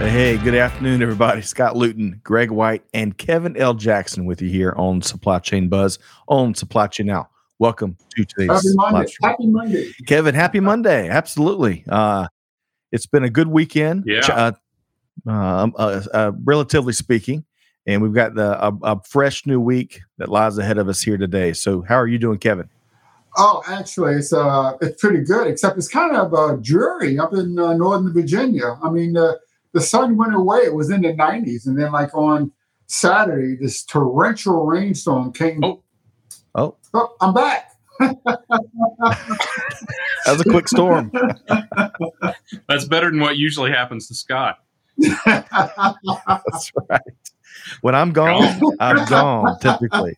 Hey, good afternoon, everybody. Scott Luton, Greg White, and Kevin L. Jackson with you here on Supply Chain Buzz on Supply Chain Now. Welcome to today's Happy Monday. live. Happy Monday. Kevin, happy Monday. Absolutely. Uh, it's been a good weekend. Yeah. Ch- Uh, um, uh, uh, relatively speaking, and we've got the, a, a fresh new week that lies ahead of us here today. So, how are you doing, Kevin? Oh, actually, it's uh, it's pretty good. Except it's kind of uh, dreary up in uh, Northern Virginia. I mean, uh, the sun went away. It was in the 90s, and then like on Saturday, this torrential rainstorm came. Oh. Oh, Oh, I'm back. that was a quick storm. That's better than what usually happens to Scott. That's right. When I'm gone, I'm gone. Typically,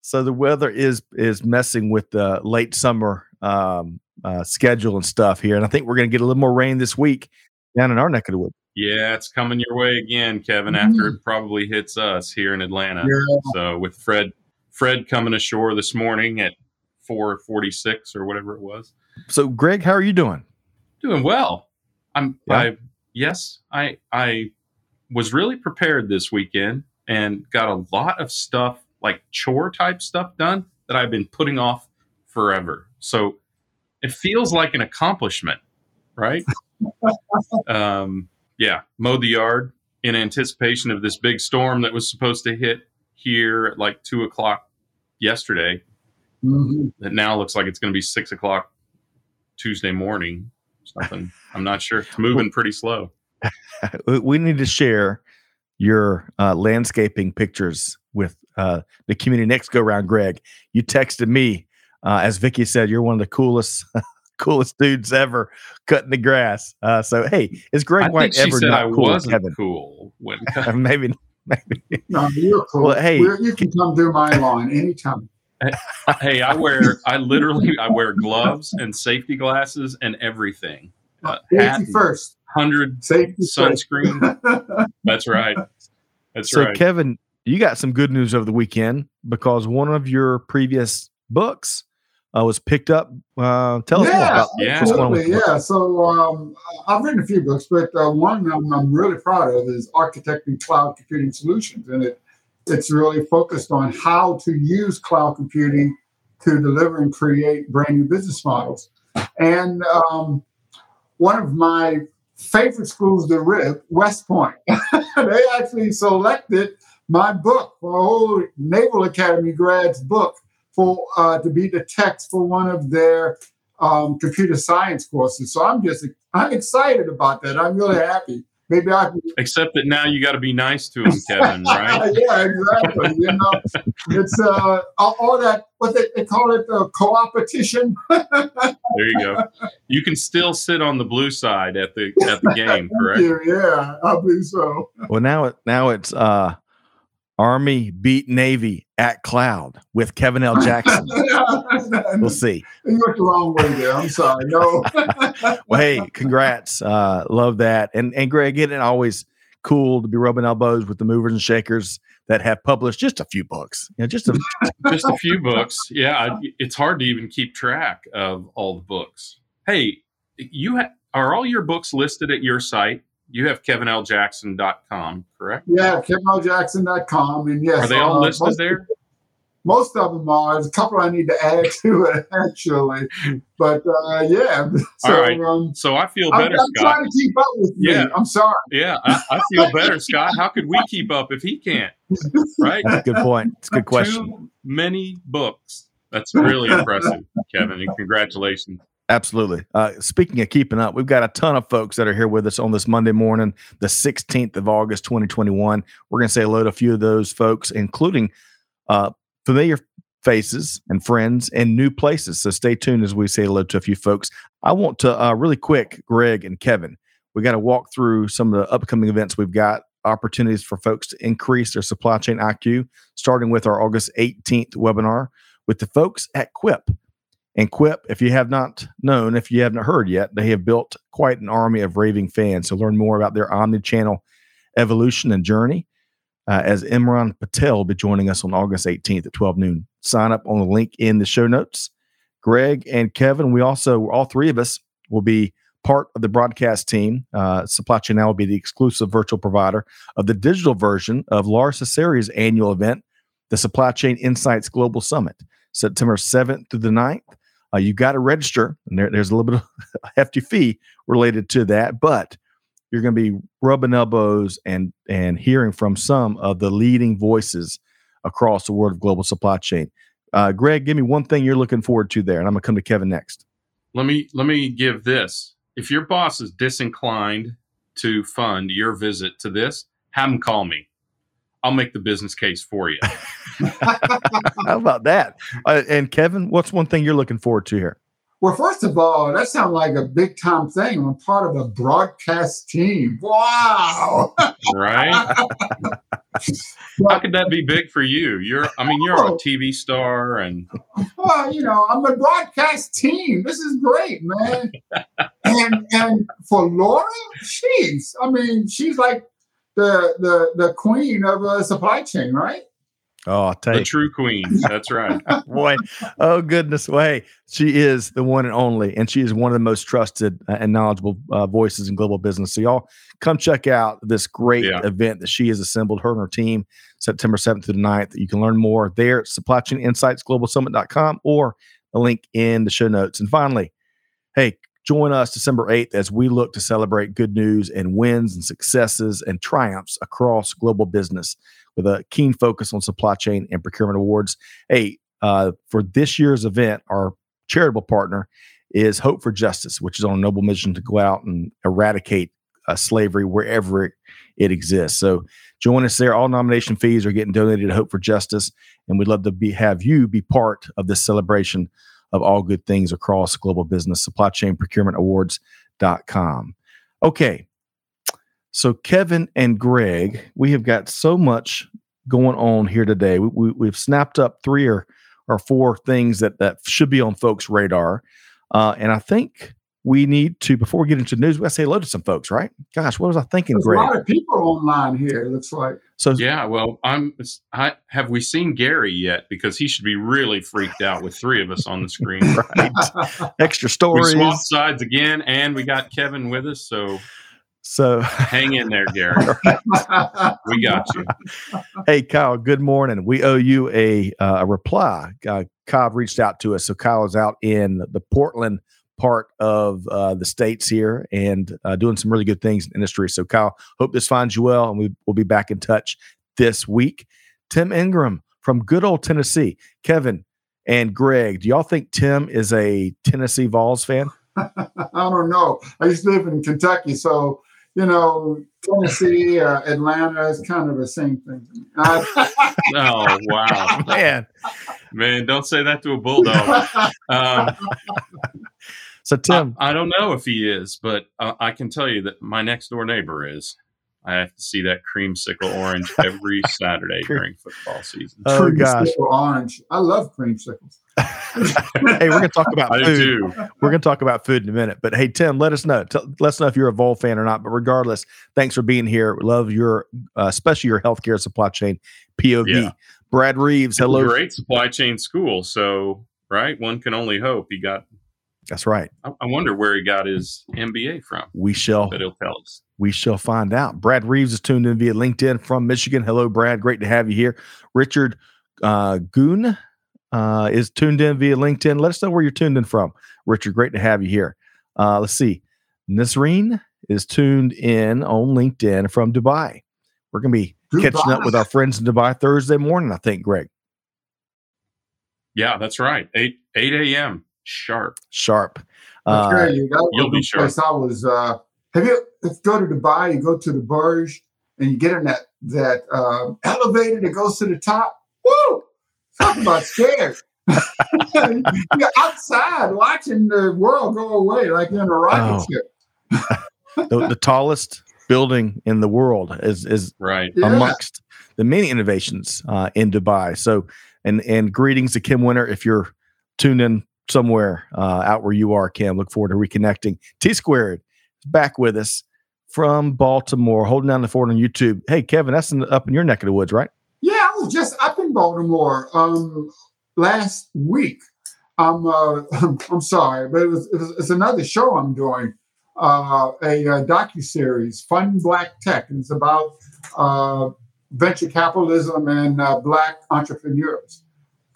so the weather is is messing with the late summer um, uh, schedule and stuff here, and I think we're going to get a little more rain this week down in our neck of the woods. Yeah, it's coming your way again, Kevin, after mm-hmm. it probably hits us here in Atlanta. Yeah. So with Fred Fred coming ashore this morning at 446 or whatever it was. So, Greg, how are you doing? Doing well. I'm Yeah. I yes, I I was really prepared this weekend and got a lot of stuff like chore type stuff done that I've been putting off forever. So it feels like an accomplishment, right? um, yeah, mowed the yard in anticipation of this big storm that was supposed to hit here at like two o'clock yesterday. Mhm. That now looks like it's going to be six o'clock Tuesday morning. Something I'm not sure. It's moving pretty slow. We- We need to share your uh, landscaping pictures with uh, the community next go round. Greg, you texted me uh, as Vicky said, you're one of the coolest. Coolest dudes ever cutting the grass. Uh, so hey, is Greg I White think she ever said not I cool, wasn't Kevin? cool when maybe, maybe. No, you're cool. Well, hey. We're- you can come do my lawn anytime. hey, I wear I literally I wear gloves and safety glasses and everything. Uh, hat, Safety first. hundred Safety first. sunscreen. That's right. That's right. so right. Kevin, you got some good news over the weekend because one of your previous books uh, was picked up. Uh, tell us more yeah, about Yeah. absolutely. Yeah. So um, I've written a few books, but uh, one I'm, I'm really proud of is Architecting Cloud Computing Solutions, and it it's really focused on how to use cloud computing to deliver and create brand new business models. And um, one of my favorite schools to rip, West Point, they actually selected my book for a whole Naval Academy grads book for uh, to be the text for one of their um, computer science courses. So I'm just I'm excited about that. I'm really happy. Maybe I can. Except that now you got to be nice to him, Kevin. Right? yeah, exactly. You know, it's uh, all, all that what they, they call it uh, co-opetition. There you go. You can still sit on the blue side at the at the game, correct? Yeah, yeah, I believe so. Well, now it now it's uh, Army beat Navy at Cloud with Kevin L. Jackson. we'll see. You went the wrong way there. I'm sorry. No. Well, hey, congrats. Uh, love that. And and Greg, isn't it always cool to be rubbing elbows with the movers and shakers that have published just a few books? You know, just a Just a few books. Yeah, I, it's hard to even keep track of all the books. Hey, you ha- are all your books listed at your site? You have kevinljackson.com, correct? yeah, KevinLJackson.com. And yes, Are they all uh, listed most- there? Most of them are. There's a couple I need to add to it, actually. But uh, yeah. So, All right. um, So I feel I'm, better, I'm Scott. trying to keep up with you. Yeah. I'm sorry. Yeah, I, I feel better, Scott. How could we keep up if he can't? Right? that's a good point. It's a good question. Too many books. That's really impressive, Kevin, and congratulations. Absolutely. Uh, speaking of keeping up, we've got a ton of folks that are here with us on this Monday morning, the 16th of August, 2021. We're going to say hello to a few of those folks, including uh, familiar faces and friends and new places. So stay tuned as we say hello to a few folks. I want to uh, really quick, Greg and Kevin, we got to walk through some of the upcoming events we've got opportunities for folks to increase their supply chain IQ, starting with our August 18th webinar with the folks at Quip. And Quip, if you have not known, if you haven't heard yet, they have built quite an army of raving fans. So learn more about their omni-channel evolution and journey uh, as Imran Patel will be joining us on August 18th at 12 noon. Sign up on the link in the show notes. Greg and Kevin, we also, all three of us, will be part of the broadcast team. Uh, Supply Chain Now will be the exclusive virtual provider of the digital version of Lora Cecere's annual event, the Supply Chain Insights Global Summit, September 7th through the 9th. Uh, you got to register, and there, there's a little bit of hefty fee related to that, but you're going to be rubbing elbows and and hearing from some of the leading voices across the world of global supply chain. Uh, Greg, give me one thing you're looking forward to there, and I'm going to come to Kevin next. Let me let me give this. If your boss is disinclined to fund your visit to this, have them call me. I'll make the business case for you. How about that? Uh, and Kevin, what's one thing you're looking forward to here? Well, first of all, that sounds like a big time thing. I'm part of a broadcast team. Wow. right? How could that be big for you? You're, I mean, you're a TV star and. Well, you know, I'm a broadcast team. This is great, man. and and for Lora, she's, I mean, she's like the the the queen of a supply chain, right? Oh, I'll tell the you. true queen. That's right. Boy, oh goodness, way she is the one and only, and she is one of the most trusted uh, and knowledgeable uh, voices in global business. So y'all come check out this great Yeah. event that she has assembled, her and her team, September 7th to the 9th. You can learn more there at supply chain insights global summit.com or a link in the show notes. And finally, hey, join us December 8th as we look to celebrate good news and wins and successes and triumphs across global business with a keen focus on supply chain and procurement awards. Hey, uh, for this year's event, our charitable partner is Hope for Justice, which is on a noble mission to go out and eradicate uh, slavery wherever it, it exists. So join us there. All nomination fees are getting donated to Hope for Justice, and we'd love to be have you be part of this celebration of all good things across global business. Supply Chain Procurement Awards.com. Okay. So Kevin and Greg, we have got so much going on here today. We, we, we've snapped up three or or four things that that should be on folks' radar, uh, and I think we need to before we get into news, we got to say hello to some folks, right? Gosh, what was I thinking, There's a lot of people online here, it looks like. So Yeah, well, I'm. I, have we seen Gary yet? Because he should be really freaked out with three of us on the screen. right, extra We stories. swapped sides again, and we got Kevin with us. So So hang in there, Gary. We got you. hey, Kyle, good morning. We owe you a uh, a reply. Uh, Kyle reached out to us, so Kyle is out in the Portland part of uh, the states here and uh, doing some really good things in industry. So, Kyle, hope this finds you well, and we will be back in touch this week. Tim Ingram from good old Tennessee. Kevin and Greg, do y'all think Tim is a Tennessee Vols fan? I don't know. I used to live in Kentucky, so you know, Tennessee, uh, Atlanta is kind of the same thing. I, Oh wow, Man, man! Don't say that to a bulldog. Um, so Tim, I, I don't know if he is, but uh, I can tell you that my next door neighbor is. I have to see that creamsicle orange every Saturday during football season. oh gosh, orange. I love creamsicles. hey, we're gonna talk about I food. do. We're going to talk about food in a minute, but hey, Tim, let us know. T- let us know if you're a Vol fan or not. But regardless, thanks for being here. We love your, uh, especially your healthcare supply chain POV. Yeah. Brad Reeves, hello. great supply chain school. So, right, one can only hope. He got. That's right. I I wonder where he got his MBA from, We shall, but he'll tell us. we shall find out. Brad Reeves is tuned in via LinkedIn from Michigan. Hello, Brad. Great to have you here. Richard uh, Goon uh, is tuned in via LinkedIn. Let us know where you're tuned in from, Richard. Great to have you here. Uh, let's see. Nisreen is tuned in on LinkedIn from Dubai. We're going to be catching up with our friends in Dubai Thursday morning, I think, Greg. Yeah, that's right. Eight eight a.m. sharp. Sharp. I Uh, tell you, that you'll be the sure. place I was. Uh, have you? If you go to Dubai, you go to the Burj, and you get in that that um, elevator that goes to the top. Woo! Talk about scared. You're outside watching the world go away, like in a rocket Oh. ship. the, the tallest building in the world is is Right. Yeah. amongst the many innovations uh, in Dubai. So, and and greetings to Kim Winter if you're tuned in somewhere uh, out where you are, Cam. Look forward to reconnecting. T Squared is back with us from Baltimore, holding down the fort on YouTube. Hey, Kevin, that's in, up in your neck of the woods, right? Yeah, I was just up in Baltimore um, last week. I'm uh, I'm sorry, but it was, it was it's another show I'm doing, uh, a, a docu series, Fun Black Tech, and it's about uh, venture capitalism and uh, black entrepreneurs.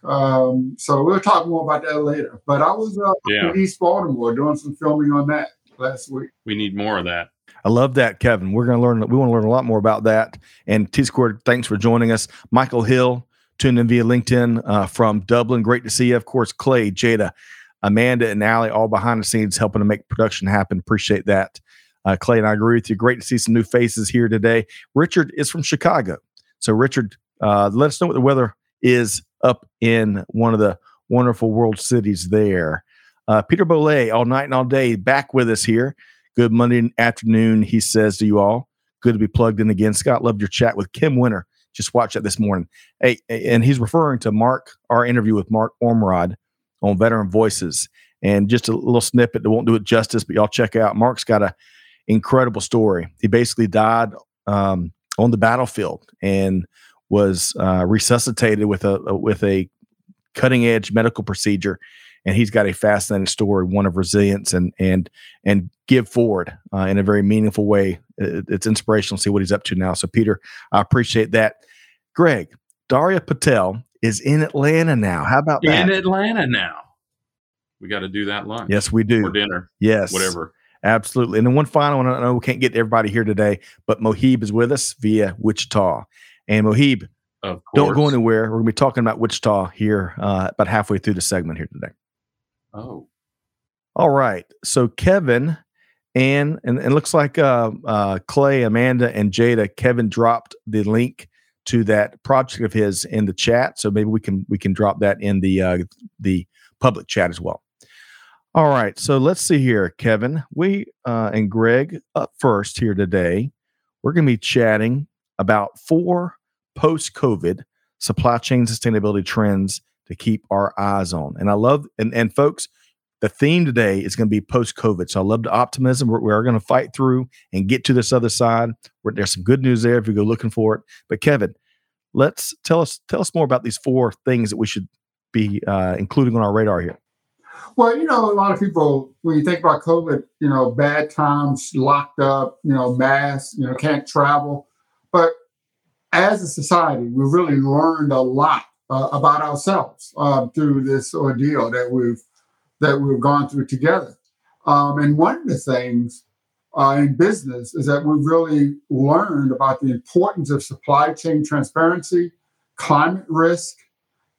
Um, so we'll talk more about that later. But I was uh, Yeah. in East Baltimore doing some filming on that last week. We need more of that. I love that, Kevin. We're going to learn. We want to learn a lot more about that. And T Squared, thanks for joining us. Michael Hill, tuned in via LinkedIn uh, from Dublin. Great to see you. Of course, Clay, Jada, Amanda, and Allie, all behind the scenes helping to make production happen. Appreciate that. Uh, Clay and I agree with you. Great to see some new faces here today. Richard is from Chicago. So, Richard, uh, let us know what the weather is up in one of the wonderful world cities there. Uh, Peter Bolle, all night and all day, back with us here. Good Monday afternoon, he says to you all. Good to be plugged in again. Scott, loved your chat with Kim Winter. Just watched that this morning. Hey, and he's referring to Mark, our interview with Mark Ormrod on Veteran Voices. And just a little snippet that won't do it justice, but y'all check out. Mark's got a incredible story. He basically died um, on the battlefield and was uh, resuscitated with a, a with a cutting edge medical procedure and he's got a fascinating story, one of resilience and and and give forward uh, in a very meaningful way. It- it's inspirational to see what he's up to now. So, Peter, I appreciate that. Greg, Daria Patel is in Atlanta now. How about that? In Atlanta now. We got to do that lunch yes, we or do. dinner, Yes, whatever. Absolutely. And then one final one. I know we can't get everybody here today, but Mohib is with us via Wichita. And Mohib, don't go anywhere. We're going to be talking about Wichita here uh, about halfway through the segment here today. Oh, All right. So Kevin and and it looks like uh, uh, Clay, Amanda, and Jada. Kevin dropped the link to that project of his in the chat, so maybe we can we can drop that in the uh, the public chat as well. All right. So let's see here, Kevin. We uh, and Greg up first here today. We're going to be chatting about four post-COVID supply chain sustainability trends to keep our eyes on. And I love and and folks, the theme today is going to be post COVID. So I love the optimism. We're, we are going to fight through and get to this other side. Where there's some good news there if you go looking for it. But Kevin, let's tell us tell us more about these four things that we should be uh, including on our radar here. Well, you know, a lot of people, when you think about COVID, you know, bad times, locked up, you know, masks, you know, can't travel. But as a society, we really learned a lot uh, about ourselves uh, through this ordeal that we've that we've gone through together. Um, and one of the things uh, in business is that we've really learned about the importance of supply chain transparency, climate risk,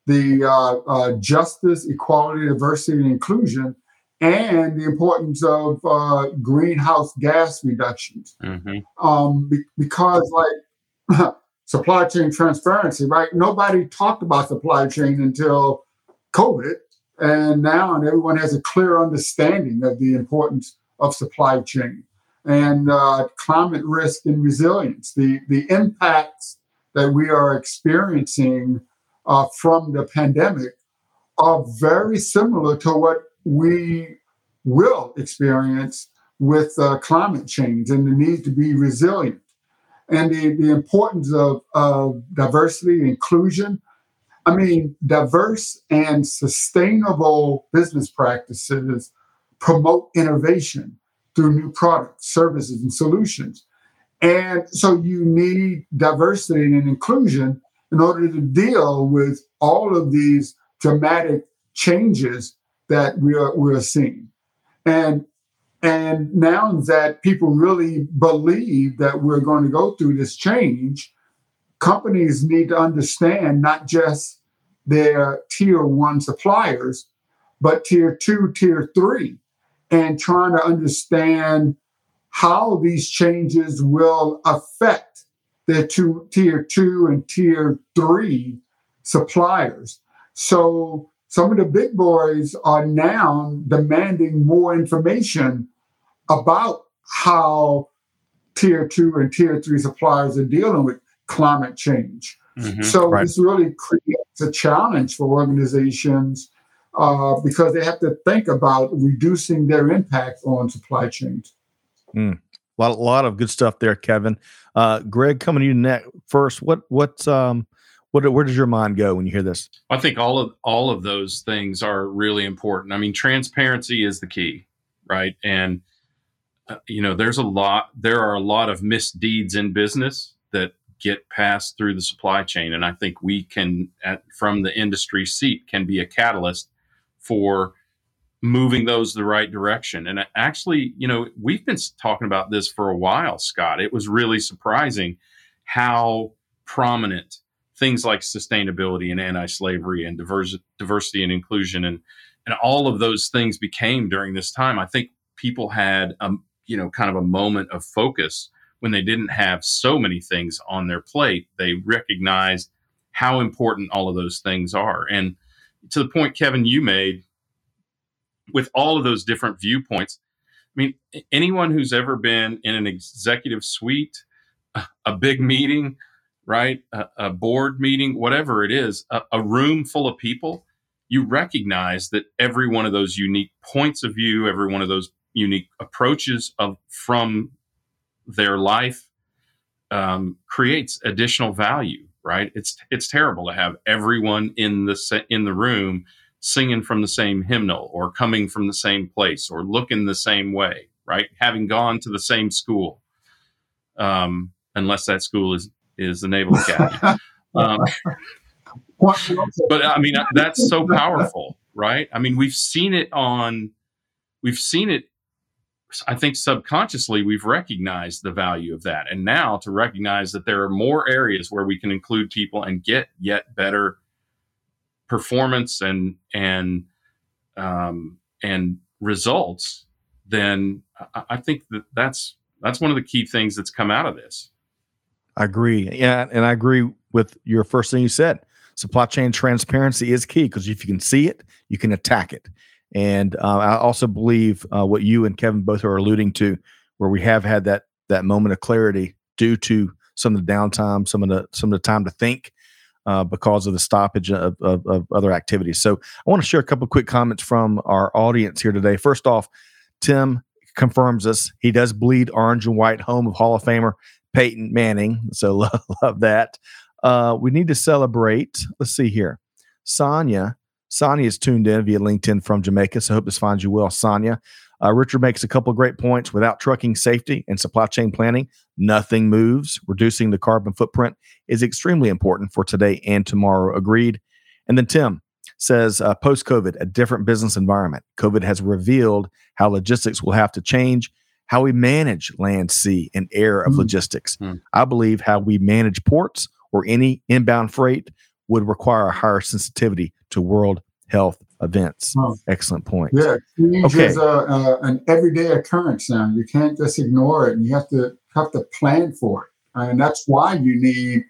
the uh, uh, justice, equality, diversity, and inclusion, and the importance of uh, greenhouse gas reductions. hmm Um, be- because, like supply chain transparency, right? Nobody talked about supply chain until COVID, and now and everyone has a clear understanding of the importance of supply chain and uh, climate risk and resilience, the the impacts that we are experiencing uh, from the pandemic are very similar to what we will experience with uh, climate change and the need to be resilient. And the, the importance of, of diversity inclusion i mean diverse and sustainable business practices promote innovation through new products services and solutions. And so you need diversity and inclusion in order to deal with all of these dramatic changes that we are we are seeing. And and now that people really believe that we're going to go through this change, companies need to understand not just their tier one suppliers, but tier two, tier three, and trying to understand how these changes will affect their two tier two and tier three suppliers. So some of the big boys are now demanding more information about how tier two and tier three suppliers are dealing with climate change. Mm-hmm, so right. this really creates a challenge for organizations uh, because they have to think about reducing their impact on supply chains. Mm. A lot, a lot of good stuff there, Kevin. Uh, Greg, coming to you next first. What, what, um, what, where does your mind go when you hear this? I think all of all of those things are really important. I mean, transparency is the key, right? And uh, you know, there's a lot. There are a lot of misdeeds in business that get passed through the supply chain, and I think we can, at, from the industry seat, can be a catalyst for moving those the right direction. And actually, you know, we've been talking about this for a while, Scott. It was really surprising how prominent things like sustainability and anti-slavery and diverse, diversity and inclusion and and all of those things became during this time. I think people had a you know kind of a moment of focus when they didn't have so many things on their plate. They recognized how important all of those things are. And to the point, Kevin, you made with all of those different viewpoints. I mean, anyone who's ever been in an executive suite, a big meeting, right, a, a board meeting, whatever it is, a, a room full of people, you recognize that every one of those unique points of view, every one of those unique approaches of from their life um, creates additional value right it's it's terrible to have everyone in the in the room singing from the same hymnal or coming from the same place or looking the same way, right? Having gone to the same school, um, unless that school is is the Naval Academy. um, but I mean, that's so powerful, right? I mean, we've seen it on, we've seen it. I think subconsciously we've recognized the value of that, and now to recognize that there are more areas where we can include people and get yet better performance and and um, and results, then I, I think that that's that's one of the key things that's come out of this. I agree. Yeah, and I agree with your first thing you said. Supply chain transparency is key because if you can see it, you can attack it. And uh, I also believe uh, what you and Kevin both are alluding to, where we have had that that moment of clarity due to some of the downtime, some of the some of the time to think, uh, because of the stoppage of, of, of, other activities. So I want to share a couple quick comments from our audience here today. First off, Tim confirms us he does bleed orange and white, home of Hall of Famer Peyton Manning. So love, love that. Uh, we need to celebrate. Let's see here. Sonia. Sonia is tuned in via LinkedIn from Jamaica. So I hope this finds you well, Sonia. Uh, Richard makes a couple great points. Without trucking safety and supply chain planning, nothing moves. Reducing the carbon footprint is extremely important for today and tomorrow. Agreed. And then Tim says uh, post COVID, a different business environment. COVID has revealed how logistics will have to change, how we manage land, sea, and air of mm. logistics. Mm. I believe how we manage ports or any inbound freight would require a higher sensitivity to world health events. Oh. Excellent point. Yeah, change okay. is a, a, an everyday occurrence now. You can't just ignore it, and you have to have to plan for it. And that's why you need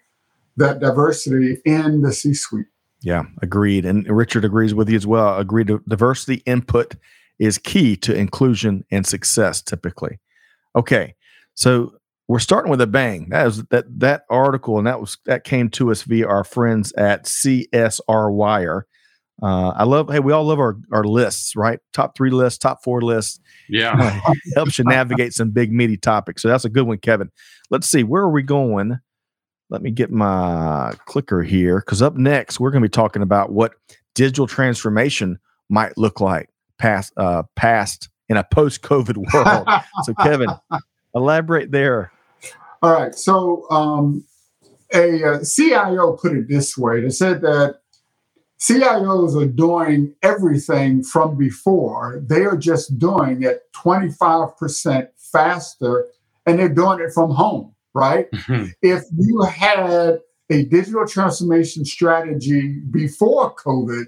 that diversity in the C-suite. Yeah, agreed. And Richard agrees with you as well. Agreed. Diversity input is key to inclusion and success. Typically, okay. So we're starting with a bang. That was that that article, and that was that came to us via our friends at CSR Wire. Uh, I love, hey, we all love our, our lists, right? Top three lists, top four lists. Yeah. Helps you navigate some big, meaty topics. So that's a good one, Kevin. Let's see, where are we going? Let me get my clicker here because up next, we're going to be talking about what digital transformation might look like past, uh, past in a post COVID world. so, Kevin, elaborate there. All right. So, um, a, uh, CIO put it this way they said that CIOs are doing everything from before. They are just doing it 25% faster and they're doing it from home, right? Mm-hmm. If you had a digital transformation strategy before COVID,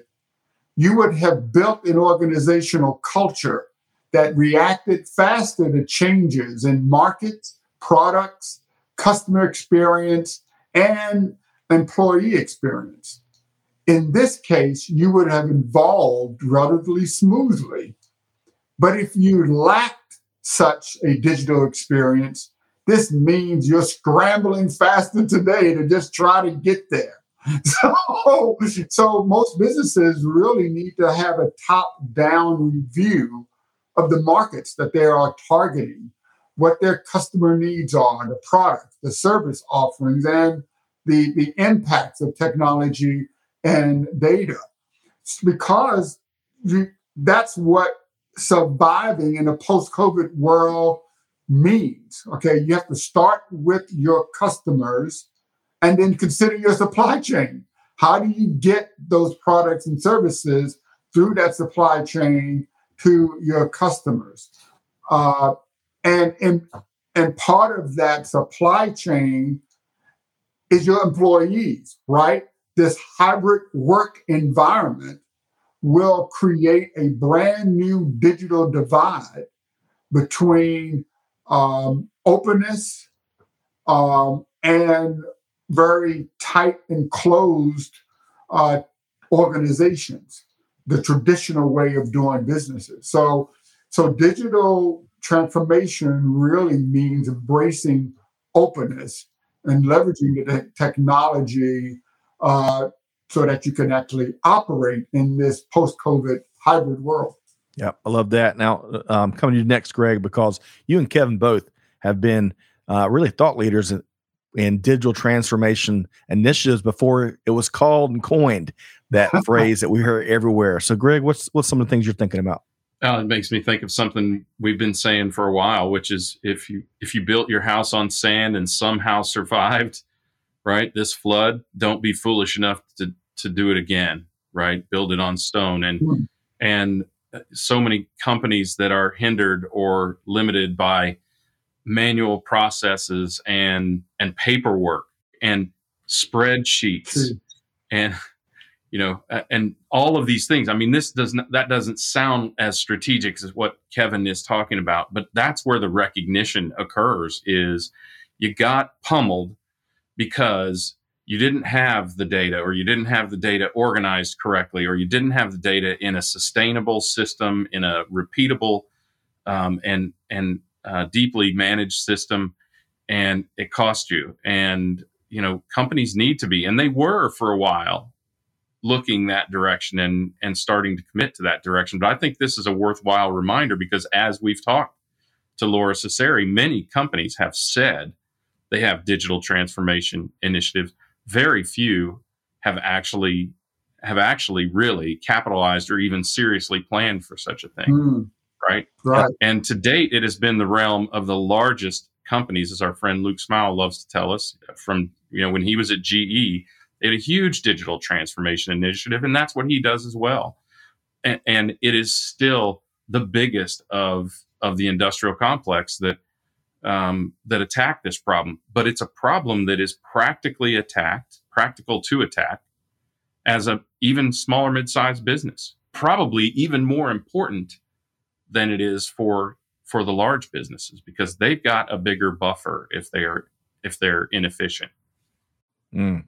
you would have built an organizational culture that reacted faster to changes in markets, products, customer experience, and employee experience. In this case, you would have evolved relatively smoothly. But if you lacked such a digital experience, this means you're scrambling faster today to just try to get there. So, so most businesses really need to have a top-down review of the markets that they are targeting, what their customer needs are, the product, the service offerings, and the, the impacts of technology and data. Because you, that's what surviving in a post-COVID world means. Okay, you have to start with your customers and then consider your supply chain. How do you get those products and services through that supply chain to your customers? Uh, and, and, and part of that supply chain is your employees, right? This hybrid work environment will create a brand new digital divide between um, openness um, and very tight and closed uh, organizations, the traditional way of doing businesses. So, so digital transformation really means embracing openness and leveraging the technology uh, so that you can actually operate in this post-COVID hybrid world. Yeah, I love that. Now, um, coming to you next, Greg, because you and Kevin both have been uh, really thought leaders in, in, digital transformation initiatives before it was called and coined that phrase that we hear everywhere. So, Greg, what's what's some of the things you're thinking about? Uh, it makes me think of something we've been saying for a while, which is if you if you built your house on sand and somehow survived, right, this flood, don't be foolish enough to to do it again, right? Build it on stone and mm-hmm. and so many companies that are hindered or limited by manual processes and and paperwork and spreadsheets and you know and all of these things. I mean this doesn't that doesn't sound as strategic as what kevin is talking about but that's where the recognition occurs is you got pummeled because you didn't have the data or you didn't have the data organized correctly or you didn't have the data in a sustainable system in a repeatable um, and and uh, deeply managed system and it cost you and you know companies need to be and they were for a while looking that direction and and starting to commit to that direction but i think this is a worthwhile reminder because as we've talked to lora cecere many companies have said they have digital transformation initiatives very few have actually have actually really capitalized or even seriously planned for such a thing. Mm. Right. Right. And to date, it has been the realm of the largest companies, as our friend Luke Smaul loves to tell us. From you know when he was at GE, they had a huge digital transformation initiative, and that's what he does as well. And, and it is still the biggest of of the industrial complex that um, that attack this problem, but it's a problem that is practically attacked, practical to attack, as a even smaller mid-sized business. Probably even more important than it is for for the large businesses because they've got a bigger buffer if they are if they're inefficient. Mm.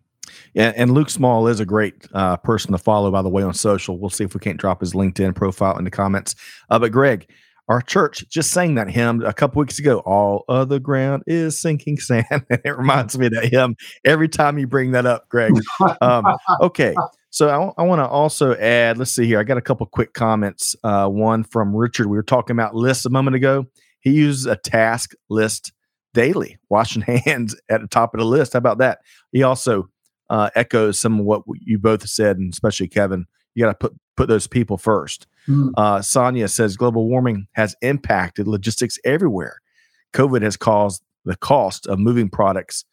Yeah, and Luke Smaul is a great uh, person to follow, by the way, on social. We'll see if we can't drop his LinkedIn profile in the comments. Uh, but Greg, our church just sang that hymn a couple weeks ago. All other ground is sinking sand. and it reminds me of that hymn every time you bring that up, Greg. Um, okay. So I, I want to also add, let's see here. I got a couple quick comments. Uh, one from Richard. We were talking about lists a moment ago. He uses a task list daily, washing hands at the top of the list. How about that? He also uh, echoes some of what you both said, and especially Kevin. You got to put put those people first. Mm. Uh, Sonia says global warming has impacted logistics everywhere. COVID has caused the cost of moving products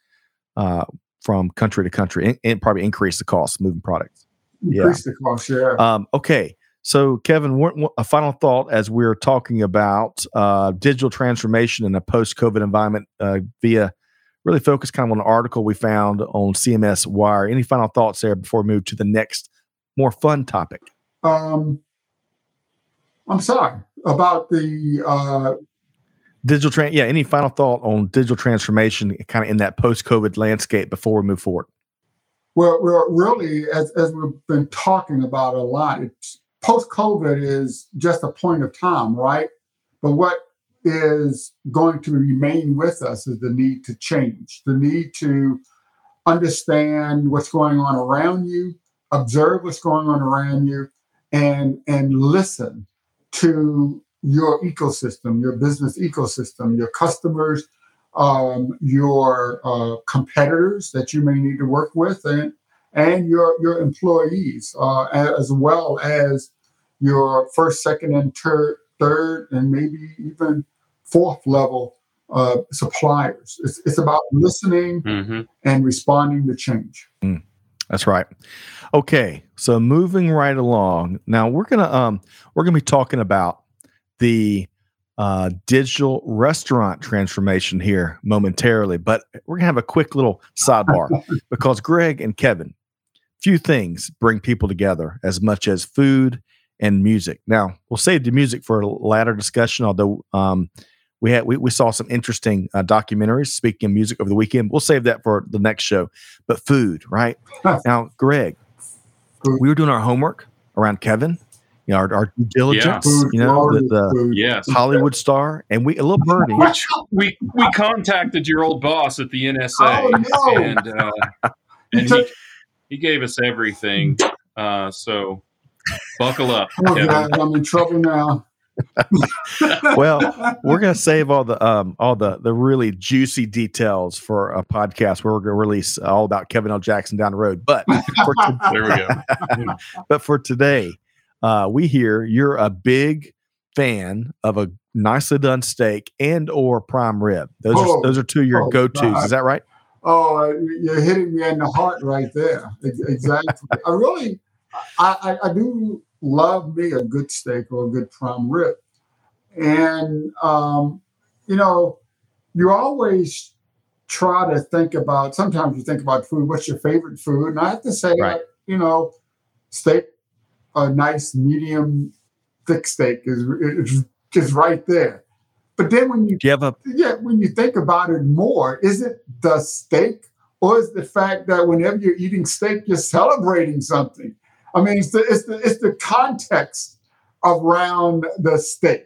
uh, from country to country and, and, probably increase the cost of moving products. Increase yeah. the cost, yeah. Um, okay. So, Kevin, a final thought as we're talking about uh, digital transformation in a post COVID environment uh, via really focus kind of on an article we found on CMS Wire. Any final thoughts there before we move to the next more fun topic? Um, I'm sorry about the uh, digital. trans. yeah, any final thought on digital transformation, kind of in that post-COVID landscape before we move forward? Well, really, as, as we've been talking about a lot, post-COVID is just a point of time, right? But what is going to remain with us is the need to change, the need to understand what's going on around you, observe what's going on around you, and and listen to your ecosystem, your business ecosystem, your customers, um, your uh, competitors that you may need to work with, and and your your employees, uh, as well as your first, second, and third, third, and maybe even fourth level uh, suppliers. It's, it's about listening mm-hmm. and responding to change. Mm, that's right. Okay, so moving right along. Now we're gonna um we're gonna be talking about the uh, digital restaurant transformation here momentarily, but we're gonna have a quick little sidebar because Greg and Kevin, few things bring people together as much as food and music. Now we'll save the music for a latter discussion, although um, we had we, we saw some interesting uh, documentaries. Speaking of music over the weekend, we'll save that for the next show. But food, right now, Greg, we were doing our homework around Kevin. You know, our, our due diligence. Yeah. You know, the, the yes. Hollywood star, and we a little birdie. Which we we contacted your old boss at the NSA, oh, no. and uh, and he he gave us everything. Uh, so buckle up. Oh, God, I'm in trouble now. well, we're gonna save all the um all the the really juicy details for a podcast where we're gonna release all about Kevin L. Jackson down the road. But for to- there we go. but for today, uh, we hear you're a big fan of a nicely done steak and or prime rib. Those oh, are those are two of your oh, go tos. Is that right? Oh, you're hitting me in the heart right there. Exactly. I really, I, I, I do love me a good steak or a good prime rib. And, um, you know, you always try to think about, sometimes you think about food, what's your favorite food? And I have to say, right. you know, steak, a nice medium thick steak is, is just right there. But then when you, you have a yeah, when you think about it more, is it the steak or is the fact that whenever you're eating steak, you're celebrating something? I mean, it's the it's the it's the context around the steak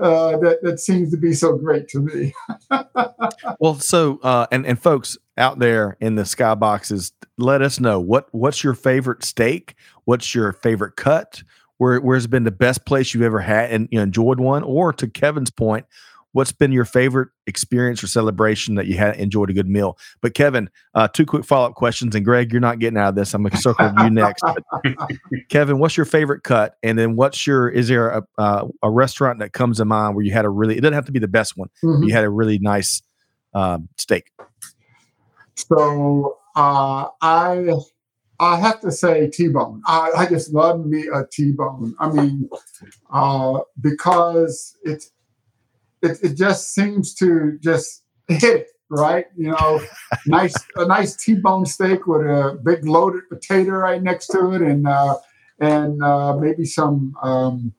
uh, that that seems to be so great to me. well, so uh, and and folks out there in the skyboxes, let us know what what's your favorite steak, what's your favorite cut, where where's been the best place you've ever had and you know, enjoyed one, or to Kevin's point, what's been your favorite experience or celebration that you had enjoyed a good meal? But Kevin, uh, two quick follow up questions, and Greg, you're not getting out of this. I'm going to circle you next. But Kevin, what's your favorite cut? And then what's your is there a uh, a restaurant that comes to mind where you had a really it doesn't have to be the best one, mm-hmm. you had a really nice um, steak. So uh, I I have to say T-bone. I, I just love me a T-bone. I mean, uh, because it's it, it just seems to just hit it right. You know, nice a nice T-bone steak with a big loaded potato right next to it, and uh, and uh, maybe some um,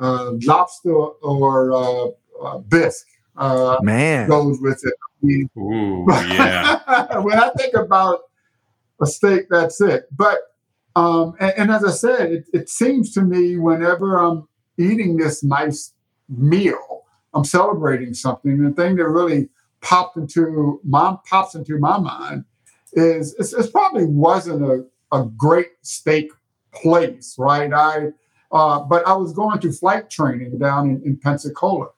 uh, lobster or uh, uh, bisque. Uh, Man goes with it. Ooh, yeah. when I think about a steak, that's it. But um, and, and, as I said, it, it seems to me whenever I'm eating this nice meal I'm celebrating something. the thing that really popped into my pops into my mind is it probably wasn't a, a great steak place, right? I uh, but I was going to flight training down in, in Pensacola,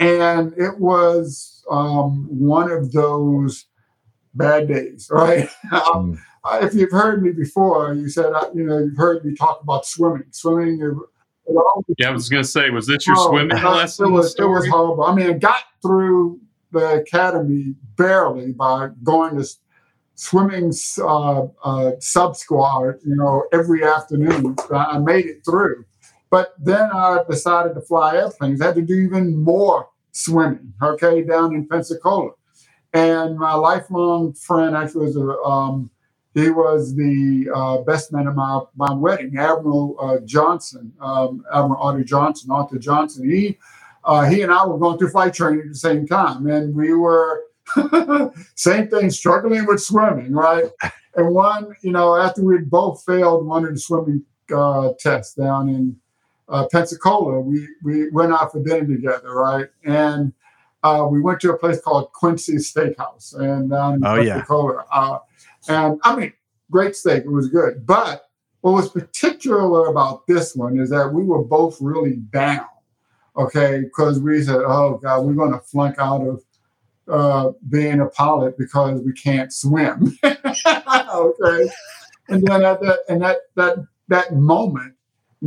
and it was um, one of those bad days, right? Mm. if you've heard me before, you said uh, you know you've heard me talk about swimming. Swimming yeah, I was going to say, was this your oh, swimming lesson? It was, it was horrible. I mean, I got through the academy barely by going to swimming uh, uh, sub squad, you know, every afternoon. I made it through. But then I decided to fly airplanes. I had to do even more swimming, okay, down in Pensacola. And my lifelong friend actually was a um, he was the uh, best man at my, my wedding, Admiral uh, Johnson, um, Admiral Arthur Johnson, Arthur Johnson. He, uh, he and I were going through flight training at the same time, and we were same thing, struggling with swimming, right? And one, you know, after we'd both failed one of the swimming uh, tests down in uh, Pensacola, we we went out for dinner together, right? And uh, we went to a place called Quincy Steakhouse, and um, oh Pensacola. yeah, uh, and I mean, great steak. It was good, but what was particular about this one is that we were both really down, okay, because we said, "Oh God, we're going to flunk out of." Uh, being a pilot because we can't swim. okay. And then at that and that that that moment,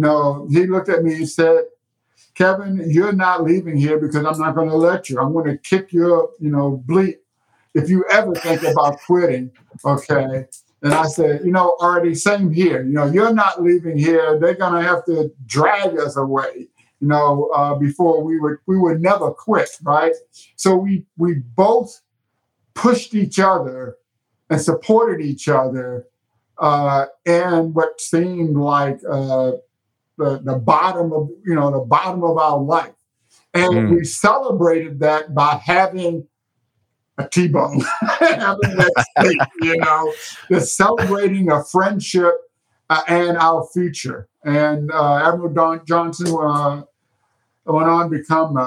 know, he looked at me and said, Kevin, you're not leaving here because I'm not going to let you. I'm going to kick your, you know, bleep if you ever think about quitting. Okay. And I said, you know, already same here. You know, you're not leaving here. They're going to have to drag us away. You know, uh, before we would we would never quit, right? So we we both pushed each other and supported each other, uh, and what seemed like uh, the, the bottom of you know the bottom of our life. And mm. we celebrated that by having a t-bone having that steak you know the celebrating a friendship uh, and our future. And uh, admiral Don johnson uh, went on to become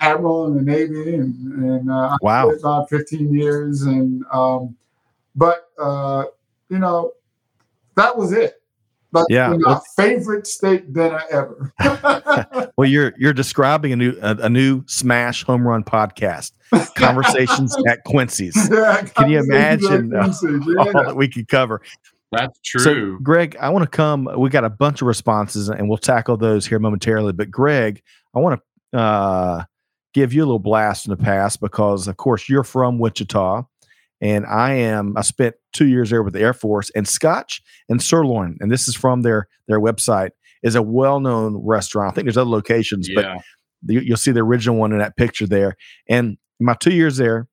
admiral in the navy and, and uh, wow. about 15 years and um, but uh, you know that was it but yeah, my favorite steak dinner ever. well, you're you're describing a new a, a, new smash home run podcast, conversations at Quincy's. Yeah, Can you imagine uh, yeah. all that we could cover? That's true. So, Greg, I want to come. We got a bunch of responses, and we'll tackle those here momentarily. But, Greg, I want to uh, give you a little blast in the past because, of course, you're from Wichita and I am I spent two years there with the Air Force and Scotch and Sirloin, and this is from their their website is a well known restaurant. I think there's other locations, yeah. but you'll see the original one in that picture there. And my two years there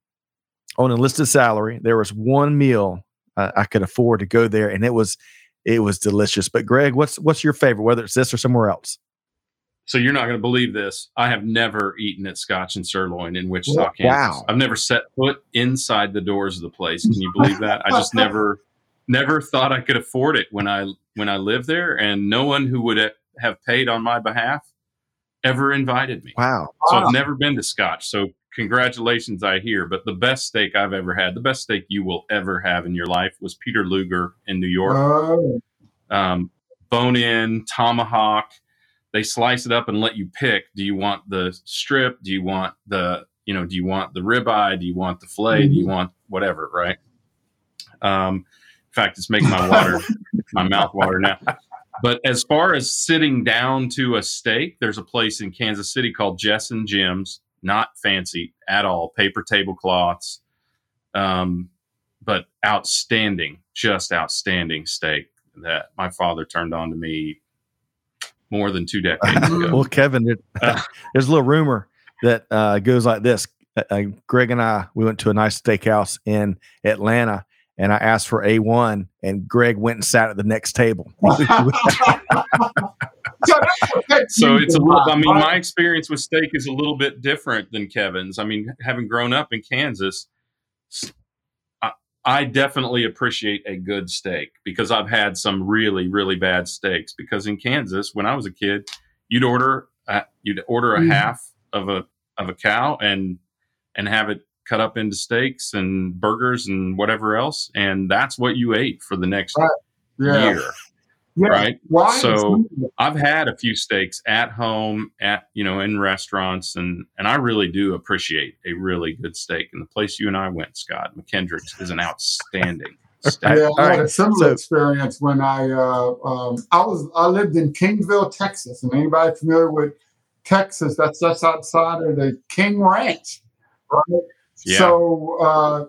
on enlisted salary, there was one meal uh, I could afford to go there, and it was it was delicious. But Greg, what's what's your favorite, whether it's this or somewhere else? So you're not going to believe this. I have never eaten at Scotch and Sirloin in Wichita, wow. Kansas. I've never set foot inside the doors of the place. Can you believe that? I just never, never thought I could afford it when I when I lived there, and no one who would have paid on my behalf ever invited me. Wow! So I've never been to Scotch. So congratulations, I hear. But the best steak I've ever had, the best steak you will ever have in your life, was Peter Luger in New York. Oh. Um, bone in tomahawk they slice it up and let you pick. Do you want the strip? Do you want the you know do you want the ribeye? Do you want the fillet mm-hmm. do you mm-hmm. want whatever right? Um in fact it's making my water my mouth water now. But as far as sitting down to a steak there's a place in kansas city called jess and jim's. Not fancy at all. Paper tablecloths. Um but outstanding just outstanding steak that my father turned on to me more than two decades ago. well, Kevin, it, uh, there's a little rumor that uh, goes like this. Uh, uh, Greg and I, we went to a nice steakhouse in Atlanta, and I asked for A1, and Greg went and sat at the next table. so it's a little, I mean, my experience with steak is a little bit different than Kevin's. I mean, having grown up in Kansas, I definitely appreciate a good steak because I've had some really, really bad steaks. Because in Kansas, when I was a kid, you'd order a, you'd order a mm. half of a of a cow and and have it cut up into steaks and burgers and whatever else, and that's what you ate for the next right. yeah. year. Yeah. Right. Why so I've had a few steaks at home, at you know, in restaurants, and and I really do appreciate a really good steak. And the place you and I went, Scott McKendrick's, is an outstanding. steak. Yeah, I had a similar so, experience when I uh, um, I was I lived in Kingsville, Texas, and anybody familiar with Texas? That's just outside of the King Ranch, right? Yeah. So uh,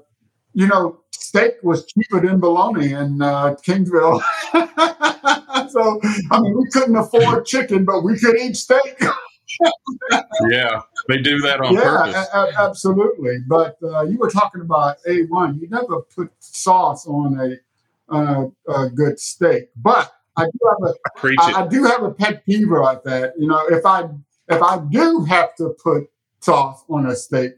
you know, steak was cheaper than bologna in uh, Kingsville. so, I mean, we couldn't afford chicken, but we could eat steak. yeah, they do that on yeah, purpose. A- absolutely. But uh, you were talking about A1. You never put sauce on a, uh, a good steak. But I do have a I, I do have a pet peeve like that. You know, if I if I do have to put sauce on a steak,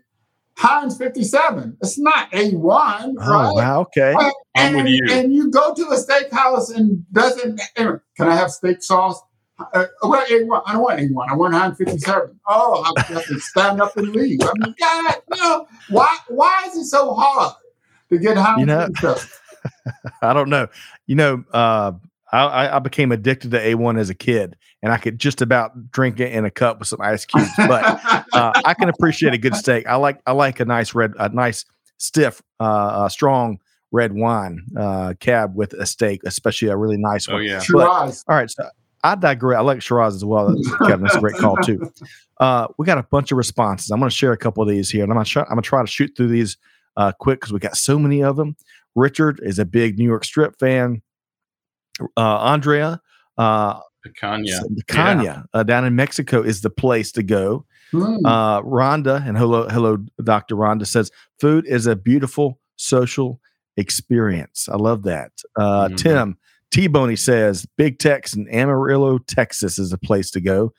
Heinz 57. It's not A1. Oh, right? wow. Okay. And, I'm with you. And you go to a steakhouse and doesn't, can I have steak sauce? Uh, well, A1. I don't want A1. I want 157. Oh, I have to stand up and leave. I mean, God, you know, why, why is it so hard to get 157? You know, I don't know. You know, uh, I, I became addicted to A1 as a kid, and I could just about drink it in a cup with some ice cubes. But uh, I can appreciate a good steak. I like I like a nice red, a nice stiff, uh, strong red wine uh, cab with a steak, especially a really nice Oh one. yeah. But- Shiraz. all right, so I digress. I like Shiraz as well. That's, Kevin, that's a great call too. Uh, we got a bunch of responses. I'm going to share a couple of these here, and I'm going to try. I'm going to try to shoot through these uh, quick because we got so many of them. Richard is a big New York Strip fan. Uh, Andrea, uh, Picanha. Picanha uh, down in Mexico is the place to go. Mm. Uh, Rhonda and hello, hello, Dr. Rhonda says food is a beautiful social experience. I love that. Uh, Mhm. Tim T Boney says Big Tex in Amarillo, Texas is a place to go.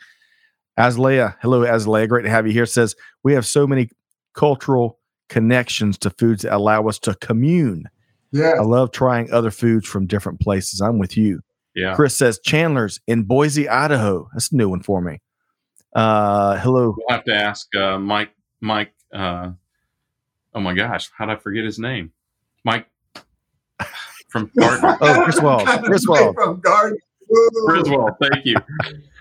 Azalea, hello, Azalea, great to have you here. Says we have so many cultural connections to foods that allow us to commune. Yeah. I love trying other foods from different places. I'm with you. Yeah. Chris says Chandler's in Boise, Idaho. That's a new one for me. Uh, hello, We'll have to ask uh, Mike. Mike. Uh, oh my gosh, how did I forget his name? Mike from Gartner. Oh, Griswold. From Gartner. Ooh. Griswold. Thank you.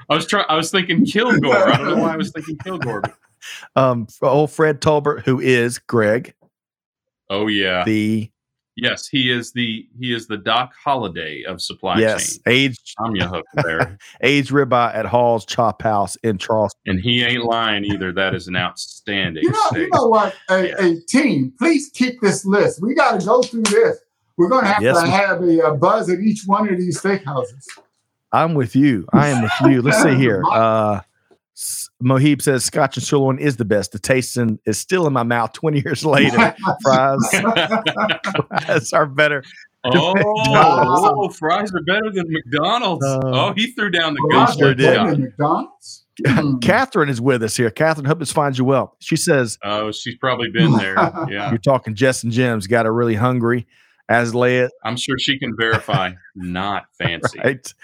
I was trying. I was thinking Kilgore. I don't know why I was thinking Kilgore. um, for old Fred Tolbert, who is Greg, Oh yeah. the yes, he is the he is the Doc Holliday of supply yes chain. aged I'm your hook there, aged ribeye at Hall's Chop House in Charleston. and he ain't lying either. That is an outstanding You know, you know what? A, Yeah. a team, please keep this list. We got to go through this. We're going to have Yes, to we- have a, a buzz at each one of these steakhouses. I'm with you. I am with you. Let's see here. Uh, S- Mohib says Scotch and sirloin is the best. The taste in, is still in my mouth 20 years later. Fries, fries are better. oh, oh, fries are better than McDonald's. Uh, oh, he threw down the Fries ghost. sure did. McDonald's. Hmm. Catherine is with us here. Catherine, hope this finds you well. She says Oh, she's probably been there. Yeah, you're talking Jess and Jim's. Got her really hungry. Azalea, I'm sure she can verify. Not fancy. right?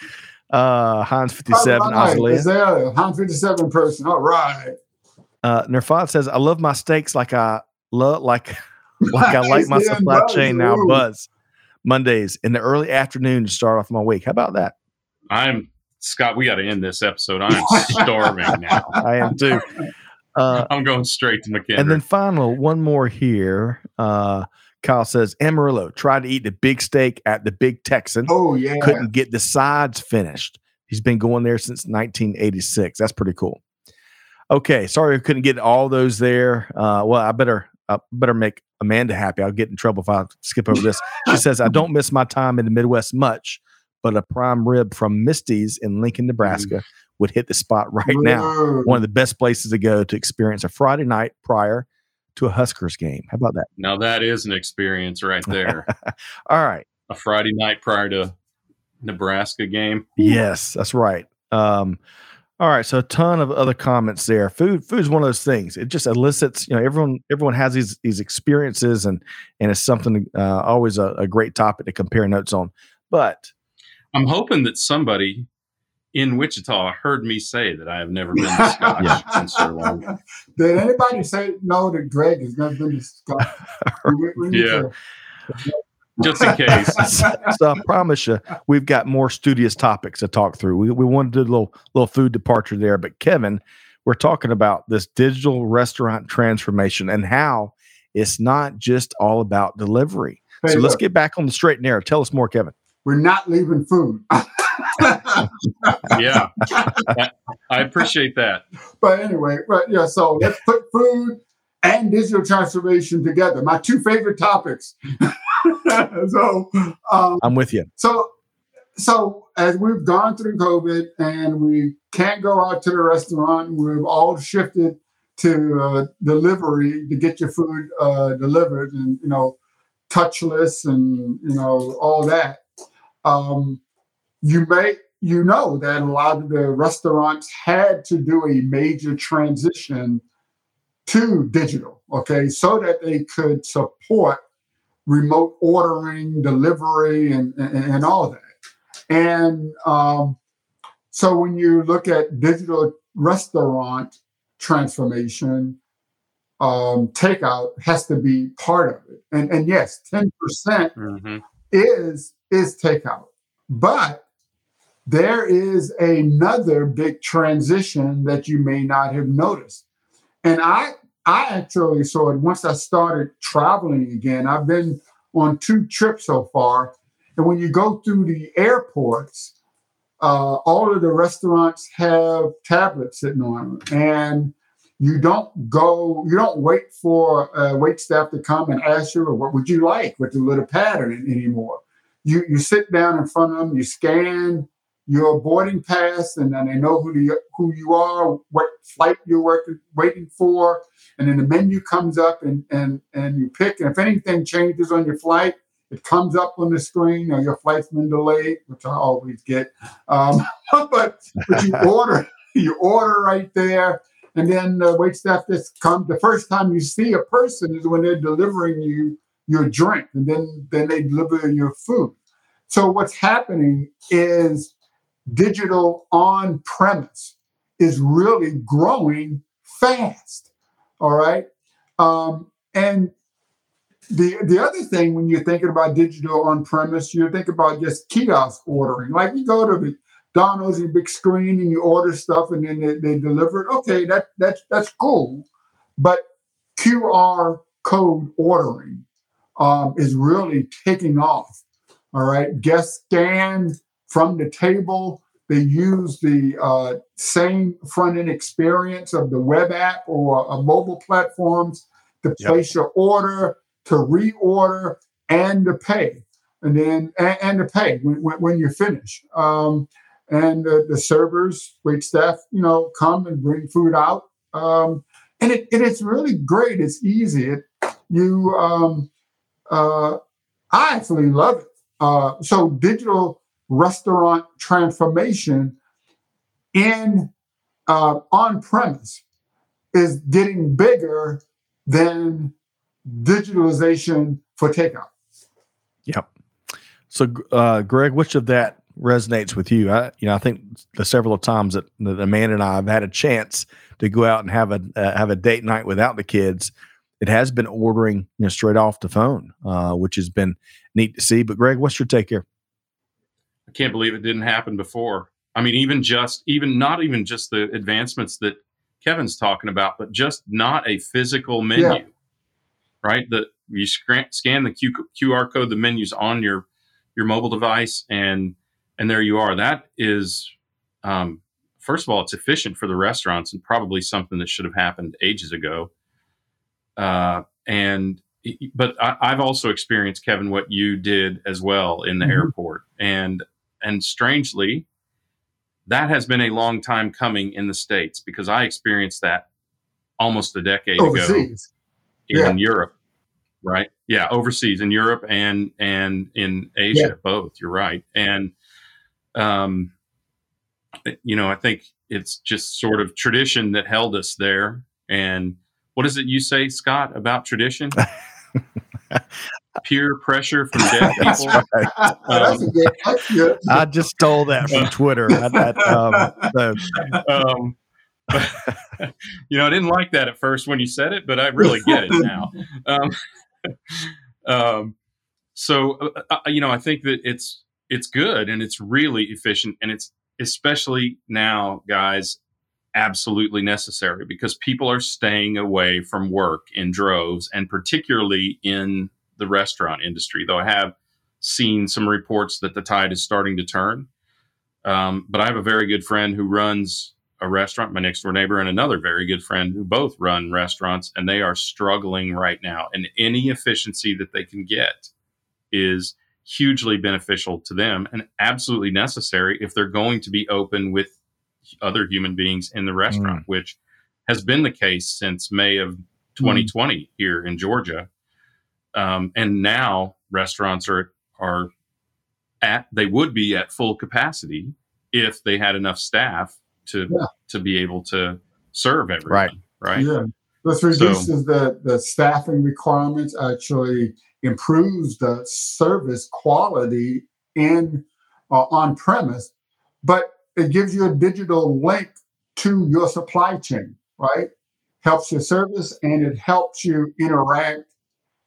Uh, Heinz 57, All right, Azalea. Is there a 157 person? All right. Uh, Nerfad says, "I love my steaks like I love like like I like my Nice, supply Buzz, chain now. ooh. Buzz Mondays in the early afternoon to start off my week. How about that? I'm Scott. We got to end this episode. I'm starving now. I am too. Uh, I'm going straight to McKendrick. and then final one more here. Uh, Kyle says Amarillo tried to eat the big steak at the Big Texan, Oh, yeah. couldn't get the sides finished. He's been going there since 1986. That's pretty cool. Okay, sorry I couldn't get all those there. Uh, well, I better I better make Amanda happy. I'll get in trouble if I skip over this. She says I don't miss my time in the Midwest much, but a prime rib from Misty's in Lincoln, Nebraska would hit the spot right now. One of the best places to go to experience a Friday night prior to a Huskers game. How about that? now that is an experience right there. All right. a Friday night prior to Nebraska game. Yes, that's right. Um, all right, so a ton of other comments there. Food, food is one of those things. It just elicits, you know, everyone, everyone has these these experiences, and and it's something uh, always a, a great topic to compare notes on. But I'm hoping that somebody in Wichita heard me say that I have never been to Scotch Yeah. in so long. Did anybody say no that Greg has never been to Scott? We- we Yeah. to- Just in case. so I promise you, we've got more studious topics to talk through. We we wanted to do a little little food departure there, but Kevin, we're talking about this digital restaurant transformation and how it's not just all about delivery. Hey, So let's get back on the straight and narrow. Tell us more, Kevin. We're not leaving food. Yeah. I, I appreciate that. But anyway, but yeah, so let's put food and digital transformation together. My two favorite topics. so, um, I'm with you. so, so as we've gone through COVID and we can't go out to the restaurant, we've all shifted to uh, delivery to get your food uh, delivered, and you know, touchless and you know all that. Um, you may you know that a lot of the restaurants had to do a major transition to digital, okay, so that they could support remote ordering, delivery, and, and, and all that. And um, so when you look at digital restaurant transformation, um, takeout has to be part of it. And and yes, 10% mm-hmm. is is takeout. But there is another big transition that you may not have noticed. And I I actually saw it once I started traveling again. I've been on two trips so far. And when you go through the airports, uh, all of the restaurants have tablets sitting on them. And you don't go, you don't wait for uh, wait staff to come and ask you, what would you like with the little pattern anymore. You, you sit down in front of them, you scan your boarding pass, and then they know who, the, who you are, what flight you're working, waiting for. And then the menu comes up and, and, and you pick. And if anything changes on your flight, it comes up on the screen or your flight's been delayed, which I always get. Um, but, but you order, you order right there and then the wait staff just come. The first time you see a person is when they're delivering you your drink, and then then they deliver your food. So what's happening is digital on premise is really growing fast. All right, um, and the the other thing when you're thinking about digital on premise, you think about just kiosk ordering. Like you go to the Donald's your big screen and you order stuff and then they, they deliver it. Okay, that that's that's cool. But QR code ordering um, is really taking off. All right, guests stand from the table. They use the uh, same front end experience of the web app or uh, mobile platforms to place yep. your order, to reorder, and to pay, and then and, and to pay when, when, when you're finished. Um, and uh, the servers, wait staff, you know, come and bring food out. Um, and it, it's really great. It's easy. It, you, um, uh, I actually love it. Uh, so digital restaurant transformation in uh, on premise is getting bigger than digitalization for takeout. Yep. So, uh, Greg, which of that resonates with you. I, you know, I think the several times that the man and I have had a chance to go out and have a uh, have a date night without the kids, it has been ordering you know straight off the phone, uh, which has been neat to see. But Greg, what's your take here? I can't believe it didn't happen before. I mean, even just even not even just the advancements that Kevin's talking about, but just not a physical menu, yeah. right? That you scan, scan the Q, QR code, the menus on your your mobile device, and and there you are. That is, um, first of all, it's efficient for the restaurants and probably something that should have happened ages ago. Uh, and but I, have also experienced Kevin what you did as well in the mm-hmm. airport, and and strangely, that has been a long time coming in the states because I experienced that almost a decade overseas. ago in yeah. Europe, right? Yeah, overseas in Europe and and in Asia, yeah. both. You're right, and um, you know, I think it's just sort of tradition that held us there. And what is it you say, Scott, about tradition? Peer pressure from dead people. Right. Um, I just stole that from Twitter. I, um, so. um, you know, I didn't like that at first when you said it, but I really get it now. Um, um, so, uh, uh, you know, I think that it's it's good and it's really efficient and it's especially now guys absolutely necessary because people are staying away from work in droves and particularly in the restaurant industry though i have seen some reports that the tide is starting to turn. Um, but i have a very good friend who runs a restaurant my next door neighbor and another very good friend who both run restaurants and they are struggling right now. And any efficiency that they can get is hugely beneficial to them and absolutely necessary if they're going to be open with other human beings in the restaurant, mm. which has been the case since May of 2020 mm. here in Georgia. Um, and now restaurants are are at they would be at full capacity if they had enough staff to yeah. to be able to serve everyone. Right. Right. Yeah. This reduces so, the the staffing requirements actually improves the service quality in uh, on premise, but it gives you a digital link to your supply chain, right? Helps your service and it helps you interact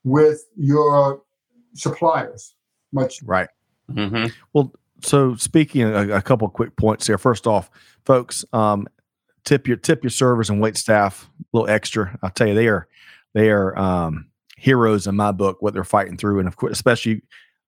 with your suppliers much right. Mhm. Well, so speaking a, a couple of quick points here. First off, folks, um, tip your tip your servers and wait staff a little extra. I'll tell you, they are they are um, heroes in my book. What they're fighting through, and of course, especially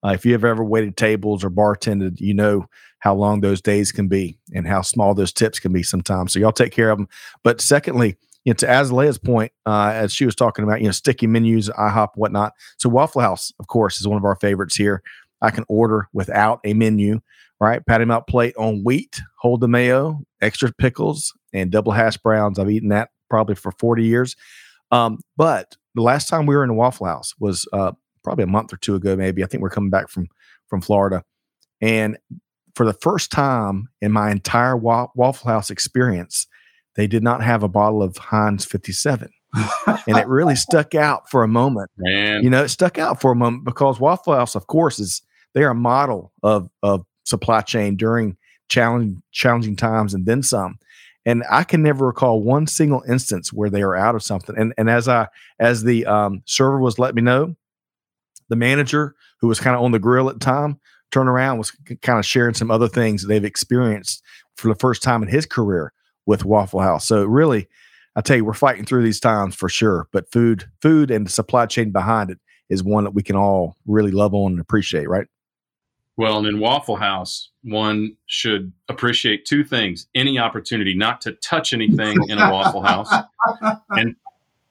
uh, if you have ever waited tables or bartended, you know how long those days can be and how small those tips can be sometimes. So y'all take care of them. But secondly, you know, to Azalea's point, uh, as she was talking about, you know, sticky menus, IHOP, whatnot. So Waffle House, of course, is one of our favorites here. I can order without a menu, right? Patty melt plate on wheat, hold the mayo, extra pickles, and double hash browns. I've eaten that probably for 40 years. Um, but the last time we were in a Waffle House was uh, probably a month or two ago, maybe. I think we're coming back from from Florida, and for the first time in my entire wa- Waffle House experience, they did not have a bottle of Heinz 57, and it really stuck out for a moment Man, you know, it stuck out for a moment because Waffle House, of course, is they're a model of of supply chain during challenging challenging times and then some. And I can never recall one single instance where they are out of something. And and as I as the um, server was letting me know, the manager who was kind of on the grill at the time turned around was kind of sharing some other things they've experienced for the first time in his career with Waffle House. So really, I tell you, we're fighting through these times for sure. But food, food, and the supply chain behind it is one that we can all really love on and appreciate, right? Well, and in Waffle House, one should appreciate two things: any opportunity not to touch anything in a Waffle House, and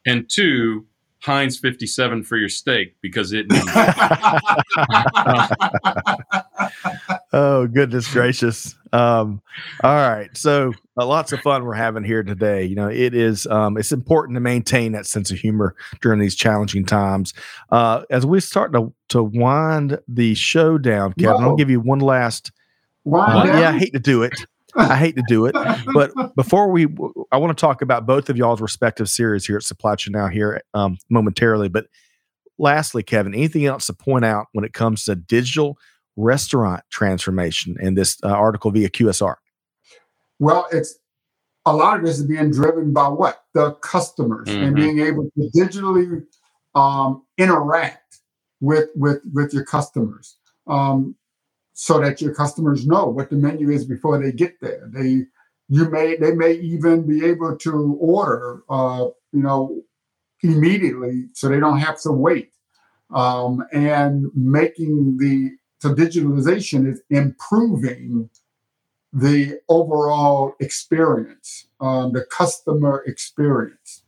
and two, Heinz 57 for your steak because it needs. Oh goodness gracious! Um, all right, so uh, lots of fun we're having here today. You know, it is um, it's important to maintain that sense of humor during these challenging times. Uh, as we start to to wind the show down, Kevin, No. I'll give you one last. Why Well, not? yeah, I hate to do it. I hate to do it, but before we, I want to talk about both of y'all's respective series here at Supply Chain Now here um, momentarily. But lastly, Kevin, anything else to point out when it comes to digital restaurant transformation in this uh, article via QSR? Well, it's a lot of this is being driven by what the customers and Mhm. being able to digitally um, interact with with with your customers, um, so that your customers know what the menu is before they get there. They you may they may even be able to order, uh, you know, immediately, so they don't have to wait. Um, and making the so digitalization is improving the overall experience, um, the customer experience.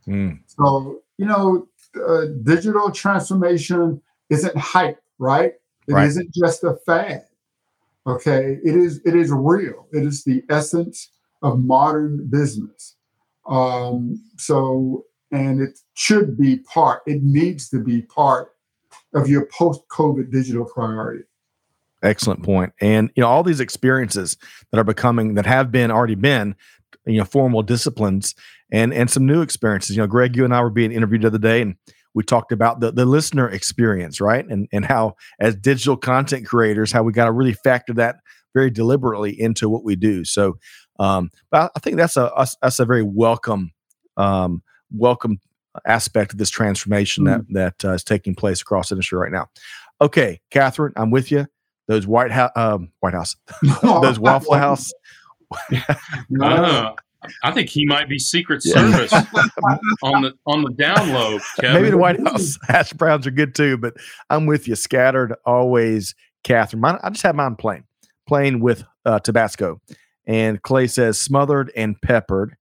So, you know, uh, digital transformation isn't hype, right? It Right. not just a fad. Okay, it is. It is real. It is the essence of modern business. Um, so, and it should be part. It needs to be part of your post-COVID digital priority. Excellent point. And you know, all these experiences that are becoming that have been already been, you know, formal disciplines and and some new experiences. You know, Greg, you and I were being interviewed the other day and we talked about the, the listener experience, right? And and how as digital content creators, how we got to really factor that very deliberately into what we do. So um, but I think that's a that's a very welcome um welcome aspect of this transformation that that uh, is taking place across the industry right now. Okay, Catherine, I'm with you those White House, um, White House, those Waffle House. I think he might be Secret Service on the on the down low. Kevin. Maybe the White House hash browns are good too, but I'm with you. Scattered always, Catherine. Mine, I just have mine plain, plain with uh, Tabasco. And Clay says smothered and peppered.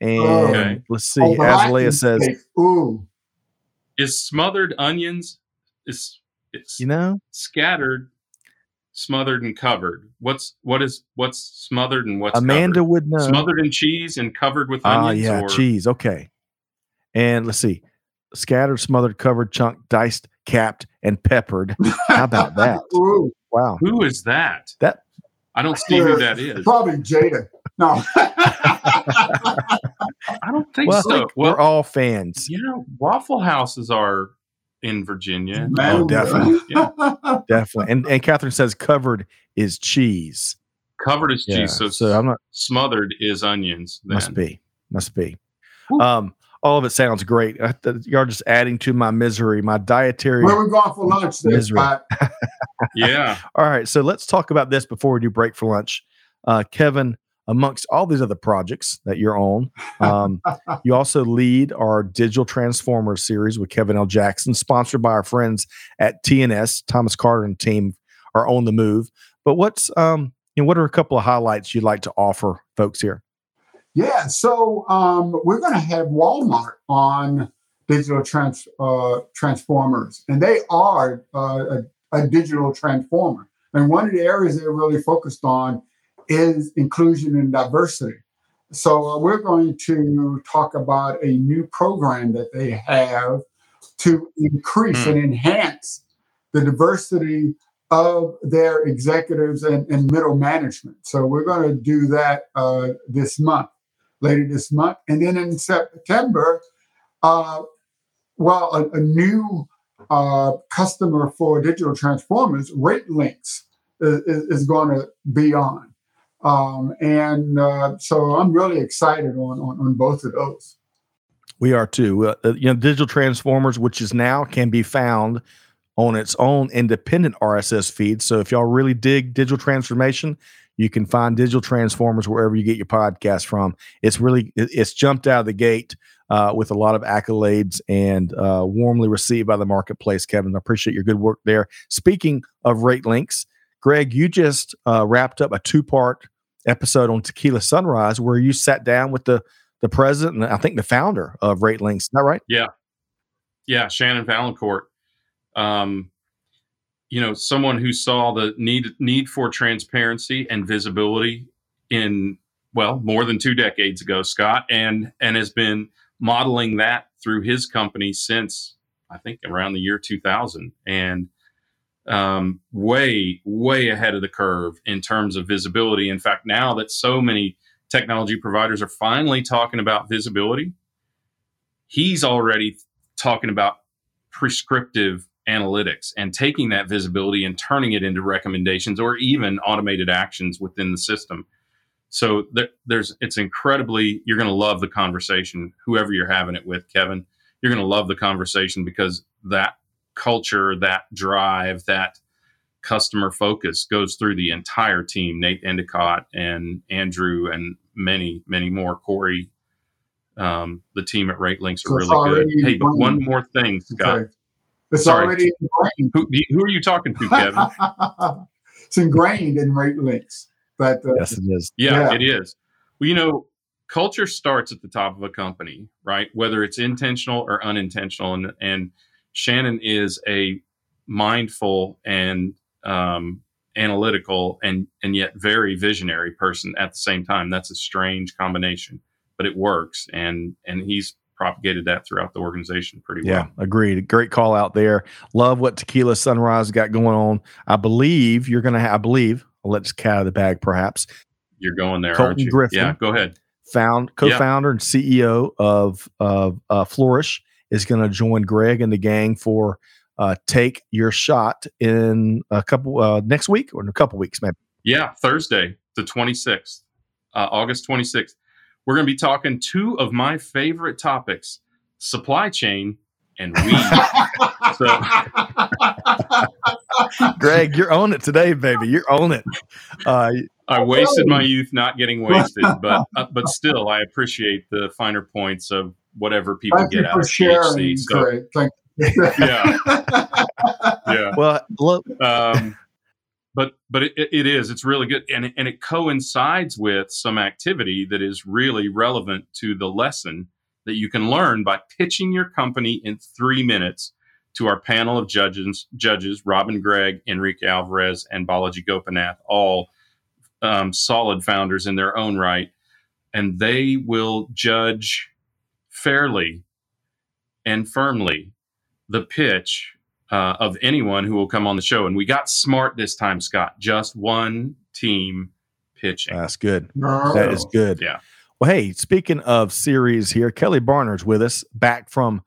And Okay. let's see, Oh, but Azalea says, say, "Ooh, is smothered onions is it's you know, scattered, smothered and covered. What's what is what's smothered and what's Amanda covered? would know. smothered in cheese and covered with Ah, onions. yeah, or, cheese. Okay. And let's see, scattered, smothered, covered, chunk, diced, capped, and peppered. How about that? Ooh, Wow. Who is that? That- I don't see who that is. probably Jada. No, I don't think Well, so. think well, we're all fans. you know, Waffle Houses are in Virginia. Oh, definitely. Yeah. Definitely. And and Catherine says covered is cheese. Covered is Yeah, cheese, so, so I'm not smothered is onions. Then. must be must be. Whew. Um, all of it sounds great. I You're just adding to my misery, my dietary. Where we going for lunch there, Misery. Yeah. All right, so let's talk about this before we do break for lunch. Uh, Kevin, amongst all these other projects that you're on, um, you also lead our Digital Transformers series with Kevin L. Jackson, sponsored by our friends at TNS. Thomas Carter and team are on the move. But what's um, you know, what are a couple of highlights you'd like to offer folks here? Yeah, so um, we're going to have Walmart on digital trans, uh, transformers, and they are uh, a, a digital transformer. And one of the areas they're really focused on is inclusion and diversity. So uh, we're going to talk about a new program that they have to increase Hmm. and enhance the diversity of their executives and, and middle management. So we're going to do that uh, this month, later this month, and then in September, uh, well, a, a new uh, customer for digital transformers, RateLinx, is, is going to be on. Um, and uh, so I'm really excited on, on, on both of those. We are too. Uh, uh, you know, Digital Transformers, which is now can be found on its own independent RSS feed. So if y'all really dig digital transformation, you can find Digital Transformers wherever you get your podcast from. It's really it's jumped out of the gate uh, with a lot of accolades and uh, warmly received by the marketplace. Kevin, I appreciate your good work there. Speaking of RateLinx, Greg, you just uh, wrapped up a two part episode on TECHquila Sunrise where you sat down with the the president and I think the founder of RateLinx. Is that right? Yeah, Yeah. Shannon Vaillancourt. Um, you know, someone who saw the need need for transparency and visibility in well more than two decades ago, Scott, and and has been modeling that through his company since I think around the year 2000, and um, way way ahead of the curve in terms of visibility. In fact, now that so many technology providers are finally talking about visibility, he's already talking about prescriptive analytics and taking that visibility and turning it into recommendations or even automated actions within the system. So there, there's it's incredibly you're going to love the conversation whoever you're having it with Kevin you're going to love the conversation because that culture that drive that customer focus goes through the entire team Nate Endicott and Andrew and many many more Corey um, the team at RateLinx are So it's really good hey but one more thing Scott Okay. It's Sorry. already ingrained. who, who are you talking to Kevin it's ingrained in RateLinx. But uh, Yes, it is. Yeah, Yeah. it is. Well, you know, culture starts at the top of a company, right? Whether it's intentional or unintentional. And and Shannon is a mindful and um, analytical and and yet very visionary person at the same time. That's a strange combination, but it works. And and he's propagated that throughout the organization pretty Yeah, well. Yeah, agreed. Great call out there. Love what TECHquila Sunrise got going on. I believe you're going to have, I believe, I'll let this cat out of the bag perhaps. You're going there, Colton aren't you? Griffin. Yeah, go ahead. Found co founder and CEO of, of uh, Flourish is going to join Greg and the gang for uh, Take Your Shot in a couple, uh, next week or in a couple weeks, maybe. Yeah, Thursday, the 26th, uh, August 26th. We're going to be talking two of my favorite topics supply chain and weed. so, Greg, you're on it today, baby. You're on it. Uh, I wasted my youth not getting wasted, but uh, but still, I appreciate the finer points of whatever people Thank you get out for of sharing, THC. So, Thank you. Yeah. yeah. well, look, um, but but it, it is it's really good and it, and it coincides with some activity that is really relevant to the lesson that you can learn by pitching your company in three minutes to our panel of judges judges Robin Gregg, Enrique Alvarez, and Balaji Gopinath, all um, solid founders in their own right, and they will judge fairly and firmly the pitch uh, of anyone who will come on the show. And we got smart this time, Scott. Just one team pitching. that's good. No. That is good. Yeah. Well, hey, speaking of series here, Kelly Barner's with us back from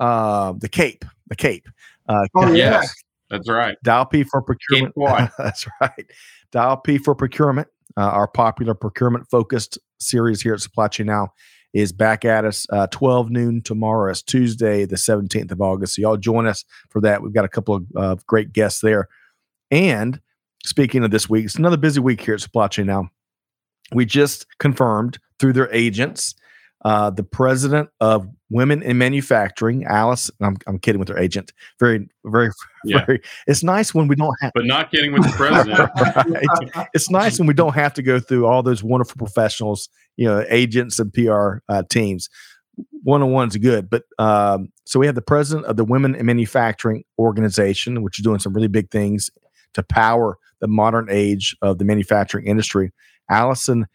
uh, the Cape. The Cape. Uh, Oh, yeah. yes. That's right. Dial P for procurement. Keep. That's right. Dial P for procurement. Uh, our popular procurement focused series here at Supply Chain Now is back at us uh, 12 noon tomorrow. It's Tuesday, the 17th of August. So y'all join us for that. We've got a couple of uh, great guests there. And speaking of this week, it's another busy week here at Supply Chain Now. We just confirmed through their agents uh, the president of Women in Manufacturing, Alice. I'm, I'm kidding with her agent. Very, very, Yeah. very. It's nice when we don't have. But not kidding with the president. Right. It's nice when we don't have to go through all those wonderful professionals, you know, agents and PR uh, teams. One on one's good, but um, so we have the president of the Women in Manufacturing Organization, which is doing some really big things to power the modern age of the manufacturing industry. Allison,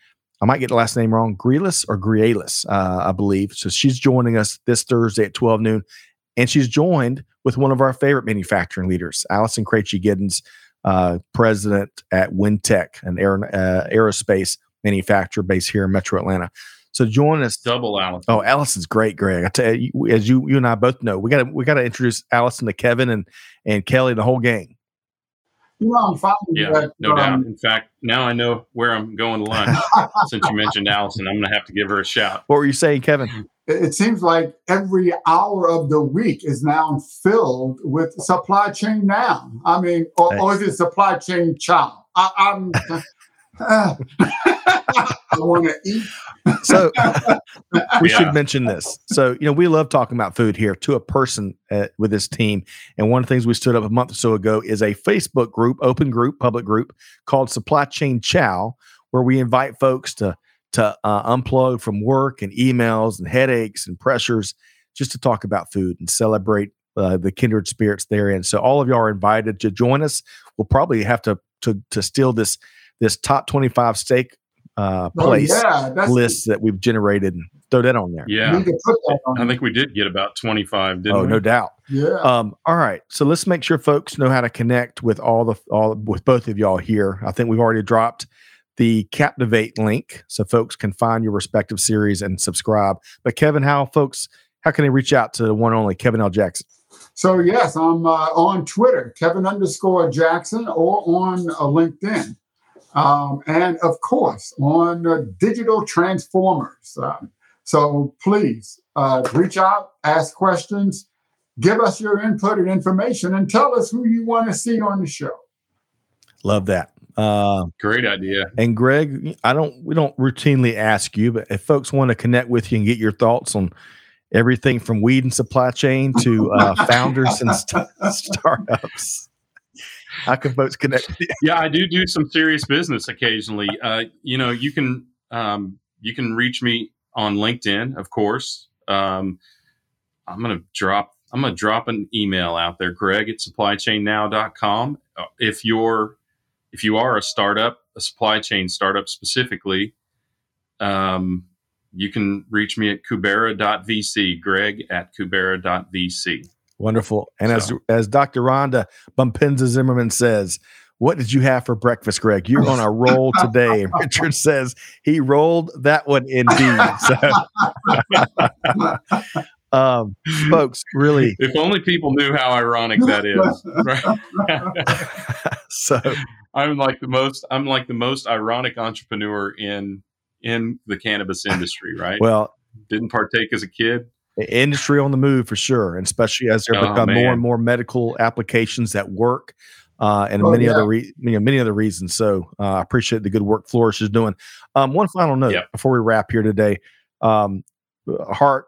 I might get the last name wrong, Grealis or Grielis, uh, I believe. So she's joining us this Thursday at 12 noon. And she's joined with one of our favorite manufacturing leaders, Allison Krejci Giddens, uh, president at Wintech, an aer- uh, aerospace manufacturer based here in Metro Atlanta. So join us. Double Allison. Oh, Allison's great, Greg. I tell you, as you you and I both know, we got to we got to introduce Allison to Kevin and and Kelly, the whole gang. You know, Yeah, that, no doubt. um, In fact, now I know where I'm going to lunch. Since you mentioned Allison, I'm going to have to give her a shout. What were you saying, Kevin? it it seems like every hour of the week is now filled with supply chain now. I mean, or, or is it supply chain chow? I, I'm. I want to eat. So we Yeah. should mention this. So you know, we love talking about food here to a person uh, with this team. And one of the things we stood up a month or so ago is a Facebook group, open group, public group called Supply Chain Chow, where we invite folks to to uh, unplug from work and emails and headaches and pressures, just to talk about food and celebrate uh, the kindred spirits therein. So all of y'all are invited to join us. We'll probably have to to to steal this this top twenty five steak uh, Oh, place yeah, that's list that we've generated and throw that on there. Yeah. need to put that on. I think we did get about 25, didn't Oh, we? no doubt. yeah. Um, all right. So let's make sure folks know how to connect with all the all with both of y'all here. I think we've already dropped the Captivate link so folks can find your respective series and subscribe. But Kevin, how folks how can they reach out to the one and only Kevin L. Jackson? So yes, I'm uh, on Twitter, Kevin underscore Jackson, or on uh, LinkedIn, um, and of course on uh, Digital Transformers. Um, so please uh, reach out, ask questions, give us your input and information, and tell us who you want to see on the show. Love that. Uh, Great idea. and Greg, I don't we don't routinely ask you, but if folks want to connect with you and get your thoughts on everything from weed and supply chain to uh, founders and st- startups, how can folks connect yeah, I do do some serious business occasionally. Uh, you know, you can um, you can reach me on LinkedIn, of course. Um, I'm gonna drop I'm gonna drop an email out there, Greg at supplychainnow.com. Uh, If you're if you are a startup, a supply chain startup specifically, um, you can reach me at kubera.vc, Greg at kubera.vc. Wonderful. And as So- as Dr. Rhonda Bumpenza Zimmerman says, what did you have for breakfast, Greg? You're on a roll today. And Richard says he rolled that one indeed. So, um, folks, really. If only people knew how ironic that is. Right? So, I'm like the most I'm like the most ironic entrepreneur in in the cannabis industry, right? well, Didn't partake as a kid. Industry on the move for sure, and especially as there Oh, become more and more medical applications that work. Uh, and Oh, many yeah. other re- you know, many other reasons. So uh, I appreciate the good work Flourish is doing. Um, one final note Yep. before we wrap here today: um, heart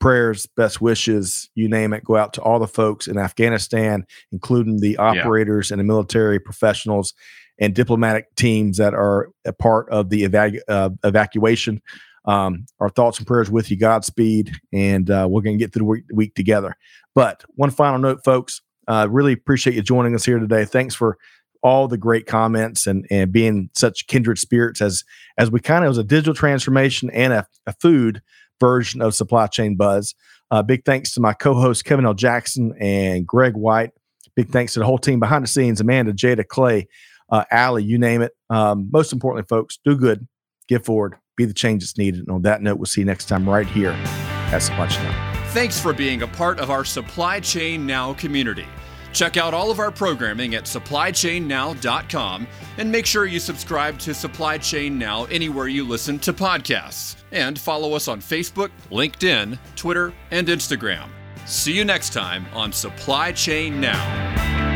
prayers, best wishes, you name it, go out to all the folks in Afghanistan, including the operators and the military professionals and diplomatic teams that are a part of the evacu- uh, evacuation. Um, our thoughts and prayers with you. Godspeed, and uh, we're going to get through the week, together. But one final note, folks. Uh, really appreciate you joining us here today. Thanks for all the great comments and and being such kindred spirits as as we kind of was a digital transformation and a, a food version of supply chain buzz. Uh, big thanks to my co-host Kevin L. Jackson and Greg White. Big thanks to the whole team behind the scenes: Amanda, Jada, Clay, uh, Allie, you name it. Um, most importantly, folks, do good, give forward, be the change that's needed. And on that note, we'll see you next time right here at Supply Chain. Now. Thanks for being a part of our Supply Chain Now community. Check out all of our programming at supplychainnow.com and make sure you subscribe to Supply Chain Now anywhere you listen to podcasts. And follow us on Facebook, LinkedIn, Twitter, and Instagram. See you next time on Supply Chain Now.